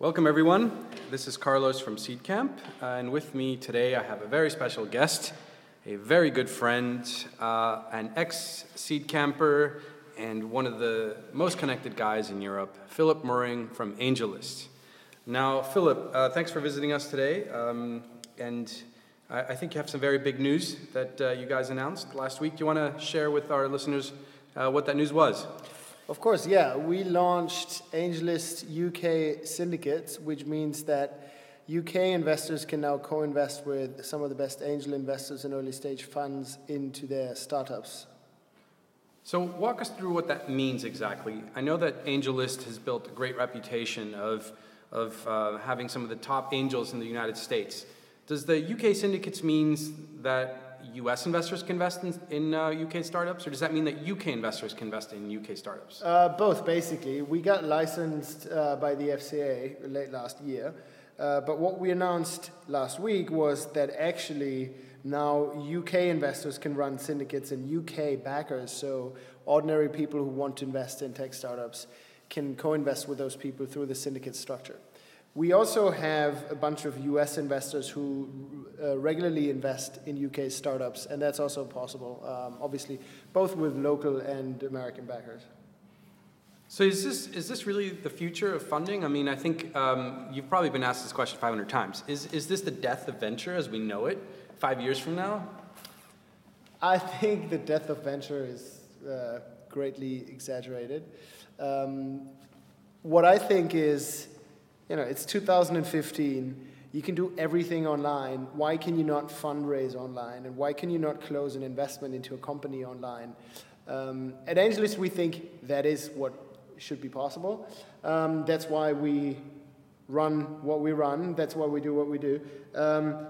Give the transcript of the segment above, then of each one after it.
Welcome, everyone. This is Carlos from Seed Camp, uh, and with me today I have a very special guest, a very good friend, uh, an ex Seed Camper, and one of the most connected guys in Europe, Philipp Moehring from AngelList. Now, Philip, uh, thanks for visiting us today, um, and I, I, think you have some very big news that uh, you guys announced last week. Do you want to share with our listeners uh, what that news was? Of course, yeah. We launched AngelList UK syndicates, which means that UK investors can now co invest with some of the best angel investors and early stage funds into their startups. So, walk us through what that means exactly. I know that AngelList has built a great reputation of, of uh, having some of the top angels in the United States. Does the UK syndicates means that US investors can invest in, in uh, UK startups, or does that mean that UK investors can invest in UK startups? Uh, both, basically. We got licensed uh, by the FCA late last year, uh, but what we announced last week was that actually now UK investors can run syndicates and UK backers, so ordinary people who want to invest in tech startups can co invest with those people through the syndicate structure. We also have a bunch of US investors who uh, regularly invest in UK startups, and that's also possible, um, obviously, both with local and American backers. So is this is this really the future of funding? I mean, I think um, you've probably been asked this question 500 times. Is is this the death of venture as we know it five years from now? I think the death of venture is uh, greatly exaggerated. Um, what I think is you know, it's 2015. You can do everything online. Why can you not fundraise online? And why can you not close an investment into a company online? Um, at AngelList, we think that is what should be possible. Um, that's why we run what we run. That's why we do what we do. Um,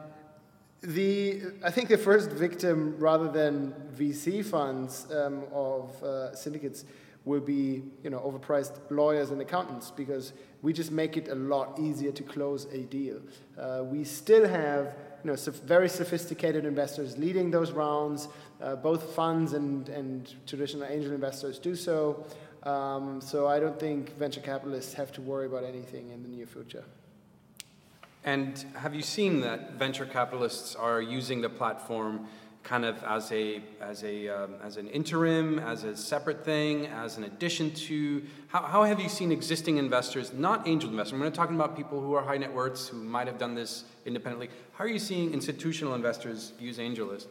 the, I think the first victim, rather than VC funds um, of uh, syndicates, will be you know, overpriced lawyers and accountants because we just make it a lot easier to close a deal. Uh, we still have you know, very sophisticated investors leading those rounds. Uh, both funds and, and traditional angel investors do so. Um, so I don't think venture capitalists have to worry about anything in the near future. And have you seen that venture capitalists are using the platform kind of as a as a um, as an interim, as a separate thing, as an addition to? How, how have you seen existing investors, not angel investors? We're not talking about people who are high net worths who might have done this independently. How are you seeing institutional investors use AngelList?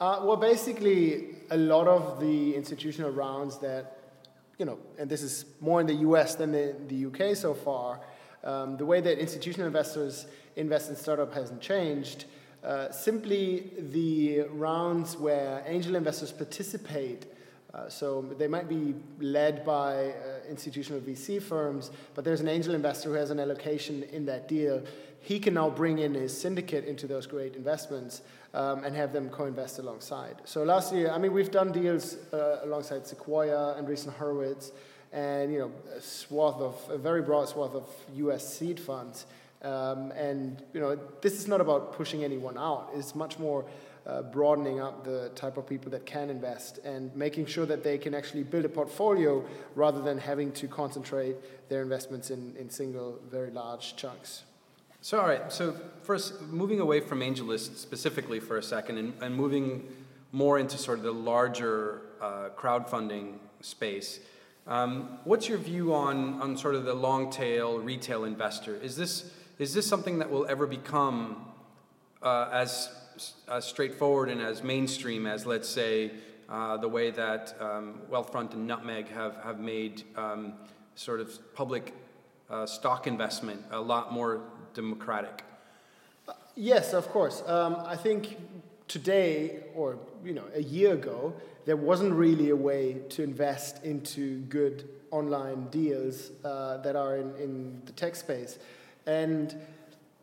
Uh, well, basically, a lot of the institutional rounds that you know, and this is more in the U.S. than the, the U.K. so far. Um, the way that institutional investors invest in startup hasn't changed. Uh, simply the rounds where angel investors participate. Uh, so they might be led by uh, institutional VC firms, but there's an angel investor who has an allocation in that deal. He can now bring in his syndicate into those great investments um, and have them co-invest alongside. So last year, I mean, we've done deals uh, alongside Sequoia and Andreessen Horowitz, and you know, a swath of a very broad swath of U.S. seed funds. Um, and you know, this is not about pushing anyone out. It's much more uh, broadening up the type of people that can invest and making sure that they can actually build a portfolio rather than having to concentrate their investments in, in single, very large chunks. So, all right. So, first, moving away from AngelList specifically for a second, and, and moving more into sort of the larger uh, crowdfunding space. Um, what's your view on, on sort of the long tail retail investor? Is this is this something that will ever become uh, as, as straightforward and as mainstream as, let's say, uh, the way that um, Wealthfront and Nutmeg have, have made um, sort of public uh, stock investment a lot more democratic? Yes, of course. Um, I think today, or you know, a year ago, there wasn't really a way to invest into good online deals uh, that are in, in the tech space. And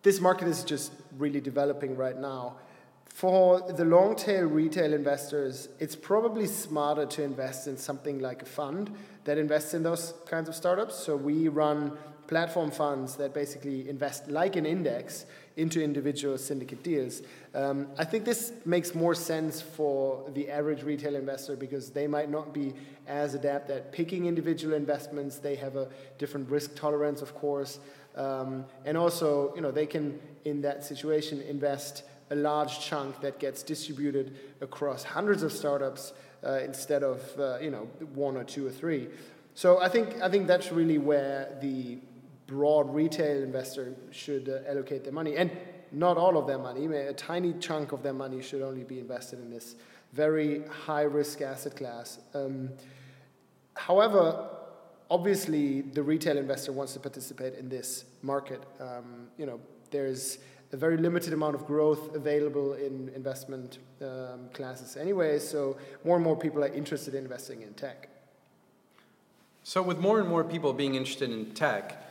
this market is just really developing right now. For the long tail retail investors, it's probably smarter to invest in something like a fund that invests in those kinds of startups. So we run platform funds that basically invest like an index into individual syndicate deals. Um, I think this makes more sense for the average retail investor because they might not be as adept at picking individual investments. They have a different risk tolerance, of course. Um, and also, you know, they can, in that situation, invest a large chunk that gets distributed across hundreds of startups uh, instead of, uh, you know, one or two or three. So I think, I think that's really where the broad retail investor should uh, allocate their money. And not all of their money, a tiny chunk of their money should only be invested in this very high risk asset class. Um, however, obviously, the retail investor wants to participate in this market. Um, you know, there's a very limited amount of growth available in investment um, classes anyway, so more and more people are interested in investing in tech. So, with more and more people being interested in tech,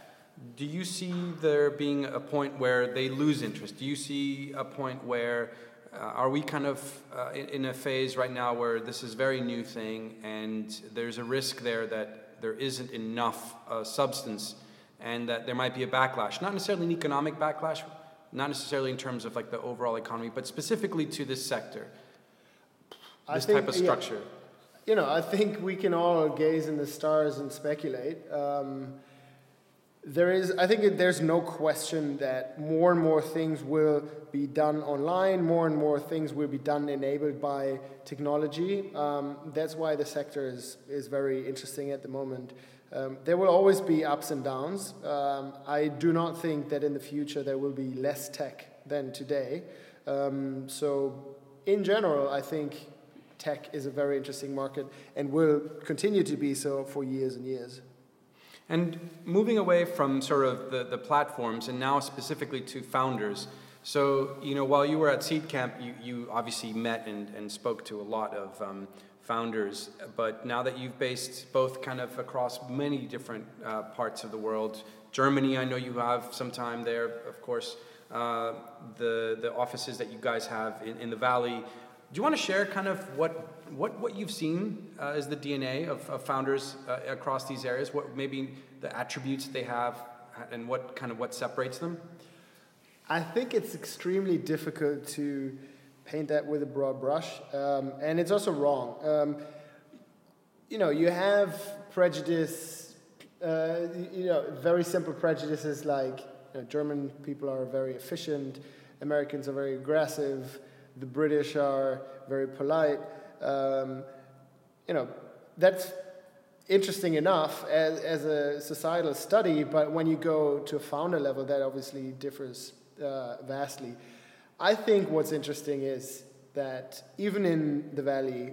do you see there being a point where they lose interest? Do you see a point where uh, are we kind of uh, in, in, a phase right now where this is a very new thing and there's a risk there that there isn't enough uh, substance and that there might be a backlash? Not necessarily an economic backlash, not necessarily in terms of like the overall economy, but specifically to this sector, this think, type of structure. Yeah you know, I think we can all gaze in the stars and speculate. Um, there is, I think there's no question that more and more things will be done online, more and more things will be done enabled by technology. Um, that's why the sector is, is very interesting at the moment. Um, there will always be ups and downs. Um, I do not think that in the future there will be less tech than today. Um, so, in general, I think tech is a very interesting market and will continue to be so for years and years. And moving away from sort of the, the platforms and now specifically to founders. So, you know, while you were at Seed Camp, you, you obviously met and, and spoke to a lot of um, founders. But now that you've based both kind of across many different uh, parts of the world, Germany, I know you have some time there, of course, uh, the, the offices that you guys have in, in the Valley, do you want to share kind of what, what, what you've seen uh, as the DNA of, of founders uh, across these areas? What maybe the attributes they have and what kind of what separates them? I think it's extremely difficult to paint that with a broad brush, um, and it's also wrong. Um, you know, you have prejudice, uh, you know, very simple prejudices like you know, German people are very efficient, Americans are very aggressive the British are very polite. Um, you know, that's interesting enough as, as a societal study, but when you go to a founder level, that obviously differs uh, vastly. I think what's interesting is that even in the Valley,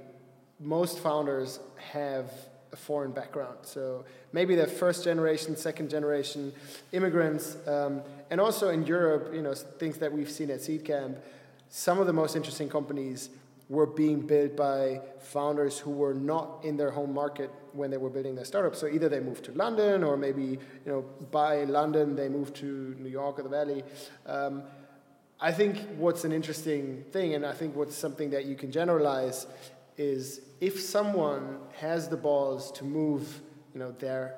most founders have a foreign background. So maybe they're first generation, second generation immigrants. Um, and also in Europe, you know, things that we've seen at Seed Camp, some of the most interesting companies were being built by founders who were not in their home market when they were building their startup. So either they moved to London, or maybe you know by London they moved to New York or the Valley. Um, I think what's an interesting thing, and I think what's something that you can generalize, is if someone has the balls to move, you know, their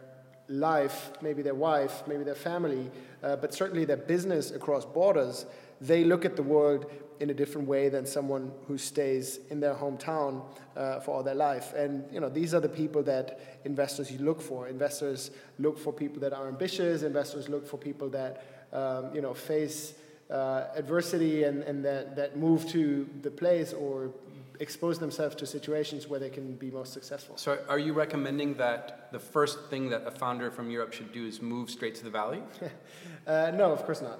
life, maybe their wife, maybe their family, uh, but certainly their business across borders, they look at the world in a different way than someone who stays in their hometown uh, for all their life. And you know, these are the people that investors look for. Investors look for people that are ambitious. Investors look for people that um, you know face uh, adversity and, and that, that move to the place or expose themselves to situations where they can be most successful. So, are you recommending that the first thing that a founder from Europe should do is move straight to the valley? uh, no, of course not.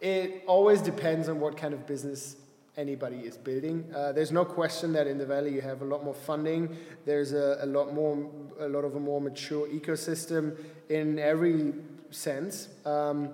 It always depends on what kind of business anybody is building. Uh, there's no question that in the valley you have a lot more funding. There's a, a lot more, a lot of a more mature ecosystem in every sense. Um,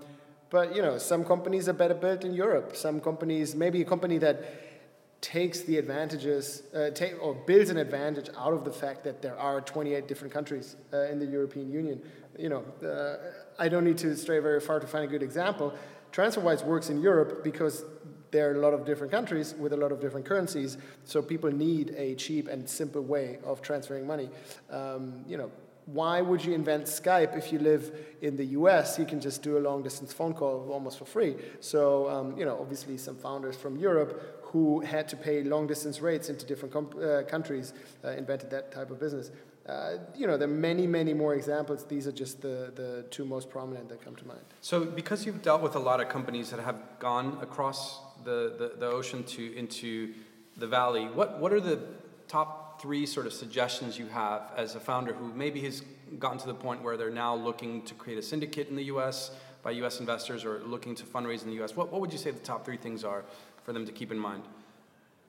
but you know, some companies are better built in Europe. Some companies, maybe a company that takes the advantages, uh, take, or builds an advantage out of the fact that there are 28 different countries uh, in the European Union. You know, uh, I don't need to stray very far to find a good example. TransferWise works in Europe because there are a lot of different countries with a lot of different currencies, so people need a cheap and simple way of transferring money. Um, you know, why would you invent Skype if you live in the US? You can just do a long distance phone call almost for free. So, um, you know, obviously some founders from Europe who had to pay long distance rates into different uh, countries uh, invented that type of business. Uh, you know, there are many, many more examples. These are just the, the two most prominent that come to mind. So, because you've dealt with a lot of companies that have gone across the, the, the ocean to into the valley, what, what are the top three sort of suggestions you have as a founder who maybe has gotten to the point where they're now looking to create a syndicate in the US by US investors or looking to fundraise in the US? What, what would you say the top three things are for them to keep in mind?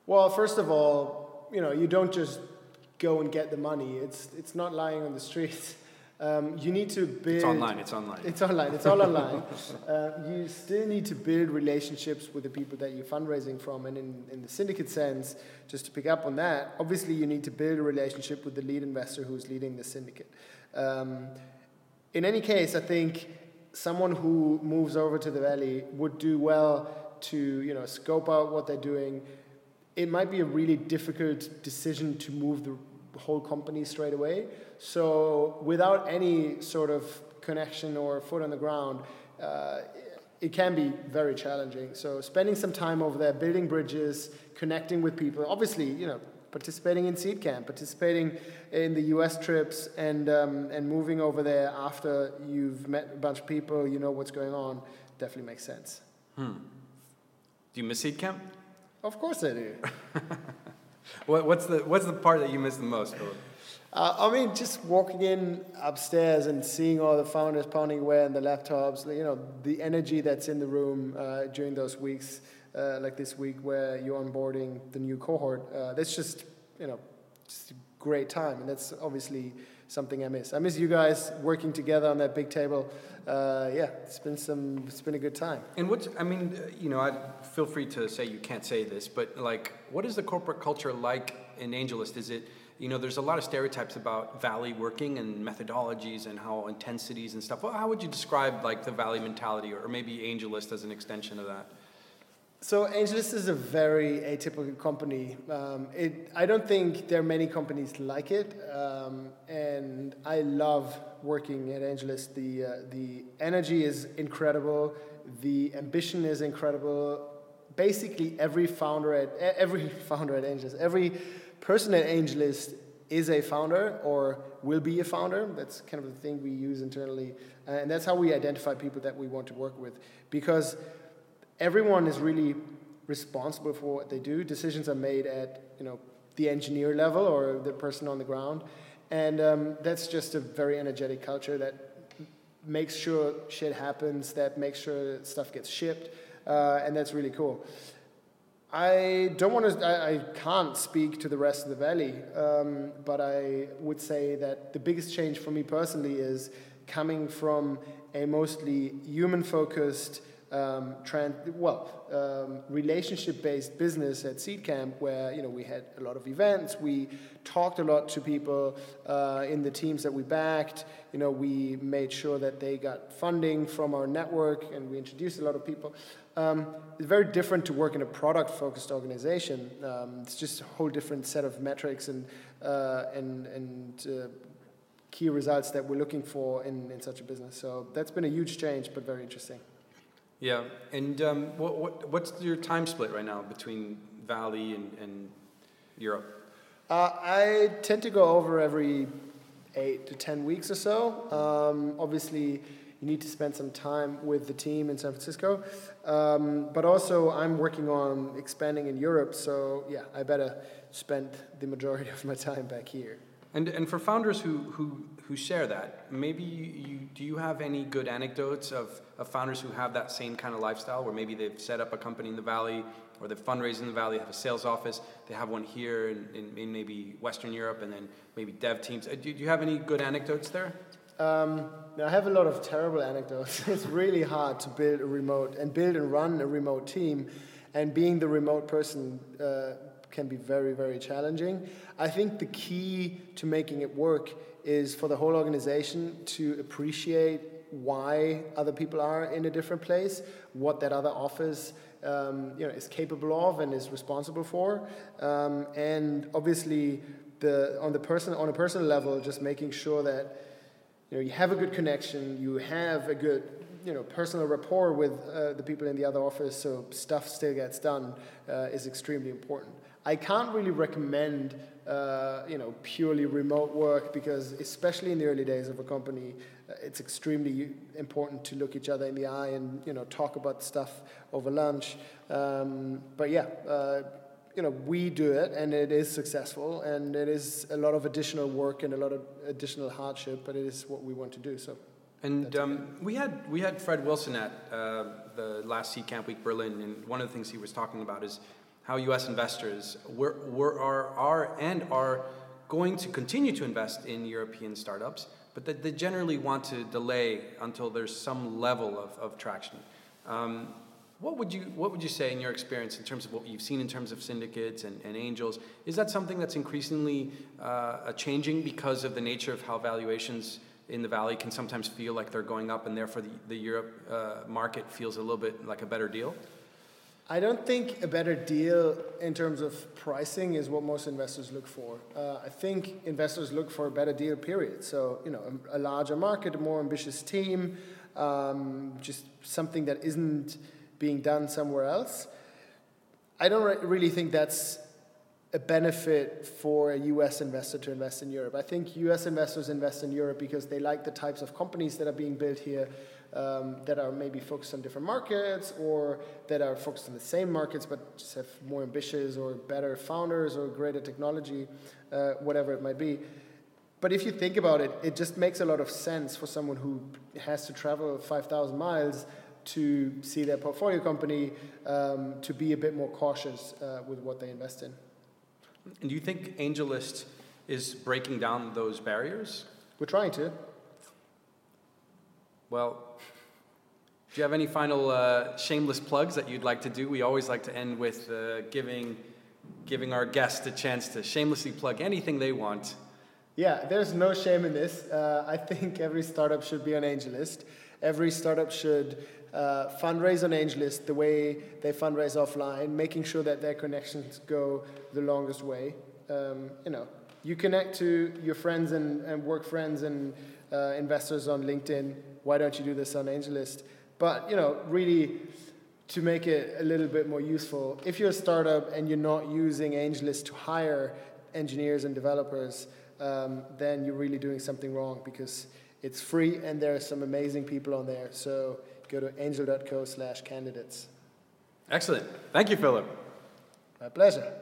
Well, first of all, you know, you don't just go and get the money. It's, it's not lying on the streets. Um, you need to build. It's online. It's online. It's online. It's all online. Uh, you still need to build relationships with the people that you're fundraising from, and in, in the syndicate sense, just to pick up on that, obviously you need to build a relationship with the lead investor who's leading the syndicate. Um, in any case, I think someone who moves over to the valley would do well to you know scope out what they're doing. It might be a really difficult decision to move the whole company straight away. So without any sort of connection or foot on the ground, uh, it can be very challenging. So spending some time over there, building bridges, connecting with people. Obviously, you know, participating in Seed Camp, participating in the U.S. trips, and um, and moving over there after you've met a bunch of people, you know what's going on. Definitely makes sense. Hmm. Do you miss Seed Camp? Of course I do. what, what's the what's the part that you miss the most, Philipp? Uh, I mean, just walking in upstairs and seeing all the founders pounding away on the laptops, you know, the energy that's in the room uh, during those weeks, uh, like this week where you're onboarding the new cohort, uh, that's just, you know, just a great time. And that's obviously something I miss. I miss you guys working together on that big table. Uh, yeah, it's been some, it's been a good time. And what's, I mean, you know, I feel free to say you can't say this, but like, what is the corporate culture like in AngelList? Is it, you know, there's a lot of stereotypes about Valley working and methodologies and how intensities and stuff. Well, how would you describe like the Valley mentality, or maybe AngelList as an extension of that? So AngelList is a very atypical company. Um, it, I don't think there are many companies like it, um, and I love working at AngelList. The uh, the energy is incredible, the ambition is incredible. Basically, every founder at every founder at AngelList, every person at AngelList is a founder or will be a founder. That's kind of the thing we use internally. Uh, and that's how we identify people that we want to work with. Because everyone is really responsible for what they do. Decisions are made at you know, the engineer level or the person on the ground. And um, that's just a very energetic culture that makes sure shit happens, that makes sure stuff gets shipped. Uh, and that's really cool. I don't want to, I, I, can't speak to the rest of the valley, um, but I would say that the biggest change for me personally is coming from a mostly human focused, um, well, um, relationship-based business at Seed Camp, where you know we had a lot of events, we talked a lot to people uh, in the teams that we backed. You know, we made sure that they got funding from our network, and we introduced a lot of people. Um, it's very different to work in a product-focused organization. Um, it's just a whole different set of metrics and uh, and and uh, key results that we're looking for in, in such a business. So that's been a huge change, but very interesting. Yeah, and um, what, what, what's your time split right now between Valley and, and Europe? Uh, I tend to go over every eight to ten weeks or so. Um, obviously, you need to spend some time with the team in San Francisco, um, but also I'm working on expanding in Europe. So yeah, I better spend the majority of my time back here. And, and for founders who, who, who share that, maybe you, do you have any good anecdotes of, of founders who have that same kind of lifestyle where maybe they've set up a company in the Valley or they've fundraised in the Valley, have a sales office, they have one here in, in, in maybe Western Europe and then maybe dev teams. Uh, do, do you have any good anecdotes there? Um, I have a lot of terrible anecdotes. it's really hard to build a remote and build and run a remote team, and being the remote person uh, can be very, very challenging. I think the key to making it work is for the whole organization to appreciate why other people are in a different place, what that other office um, you know, is capable of and is responsible for, um, and obviously the, on, the person, on a personal level, just making sure that you know, you have a good connection, you have a good, you know, personal rapport with uh, the people in the other office, so stuff still gets done, uh, is extremely important. I can't really recommend, uh, you know, purely remote work because, especially in the early days of a company, uh, it's extremely important to look each other in the eye and, you know, talk about stuff over lunch. Um, but yeah uh, you know, we do it and it is successful and it is a lot of additional work and a lot of additional hardship, but it is what we want to do. So. And um, we had we had Fred Wilson at uh, the last Seedcamp Week Berlin, and one of the things he was talking about is how U.S. investors were, were are, are and are going to continue to invest in European startups, but that they generally want to delay until there's some level of, of traction. Um, what would you What would you say in your experience in terms of what you've seen in terms of syndicates and, and angels? Is that something that's increasingly uh, changing because of the nature of how valuations in the valley can sometimes feel like they're going up, and therefore the, the Europe uh, market feels a little bit like a better deal? I don't think a better deal in terms of pricing is what most investors look for. Uh, I think investors look for a better deal, period. So, you know, a, a larger market, a more ambitious team, um, just something that isn't being done somewhere else. I don't re- really think that's a benefit for a US investor to invest in Europe. I think US investors invest in Europe because they like the types of companies that are being built here um, that are maybe focused on different markets or that are focused on the same markets but just have more ambitious or better founders or greater technology, uh, whatever it might be. But if you think about it, it just makes a lot of sense for someone who has to travel 5,000 miles to see their portfolio company um, to be a bit more cautious uh, with what they invest in. And do you think AngelList is breaking down those barriers? We're trying to. Well, do you have any final uh, shameless plugs that you'd like to do? We always like to end with uh, giving, giving our guests a chance to shamelessly plug anything they want. Yeah, there's no shame in this. Uh, I think every startup should be on AngelList. Every startup should uh, fundraise on AngelList the way they fundraise offline, making sure that their connections go the longest way. Um, you know, you connect to your friends and, and work friends and uh, investors on LinkedIn. Why don't you do this on AngelList? But you know, really, to make it a little bit more useful, if you're a startup and you're not using AngelList to hire engineers and developers, um, then you're really doing something wrong because it's free and there are some amazing people on there. So go to angel.co slash candidates. Excellent. Thank you, Philipp. My pleasure.